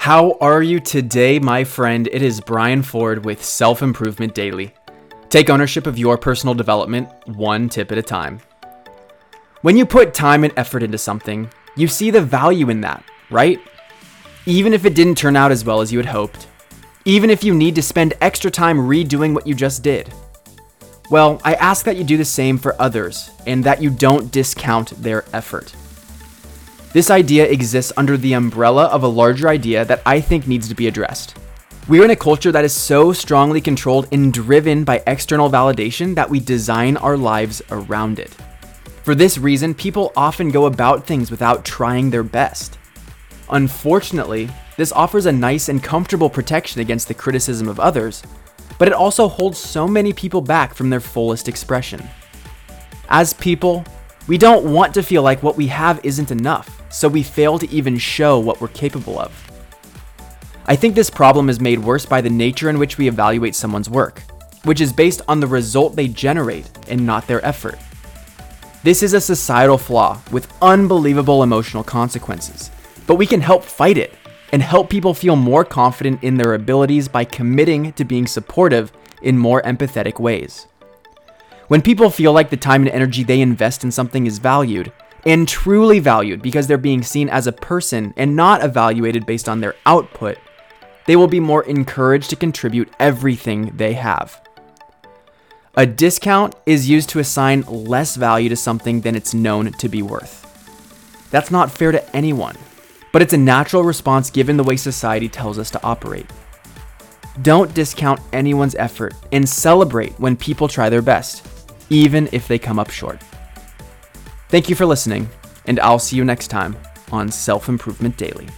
How are you today, my friend? It is Brian Ford with Self Improvement Daily. Take ownership of your personal development one tip at a time. When you put time and effort into something, you see the value in that, right? Even if it didn't turn out as well as you had hoped, even if you need to spend extra time redoing what you just did. Well, I ask that you do the same for others and that you don't discount their effort. This idea exists under the umbrella of a larger idea that I think needs to be addressed. We're in a culture that is so strongly controlled and driven by external validation that we design our lives around it. For this reason, people often go about things without trying their best. Unfortunately, this offers a nice and comfortable protection against the criticism of others, but it also holds so many people back from their fullest expression. As people, we don't want to feel like what we have isn't enough, so we fail to even show what we're capable of. I think this problem is made worse by the nature in which we evaluate someone's work, which is based on the result they generate and not their effort. This is a societal flaw with unbelievable emotional consequences, but we can help fight it and help people feel more confident in their abilities by committing to being supportive in more empathetic ways. When people feel like the time and energy they invest in something is valued, and truly valued because they're being seen as a person and not evaluated based on their output, they will be more encouraged to contribute everything they have. A discount is used to assign less value to something than it's known to be worth. That's not fair to anyone, but it's a natural response given the way society tells us to operate. Don't discount anyone's effort and celebrate when people try their best, even if they come up short. Thank you for listening, and I'll see you next time on Self Improvement Daily.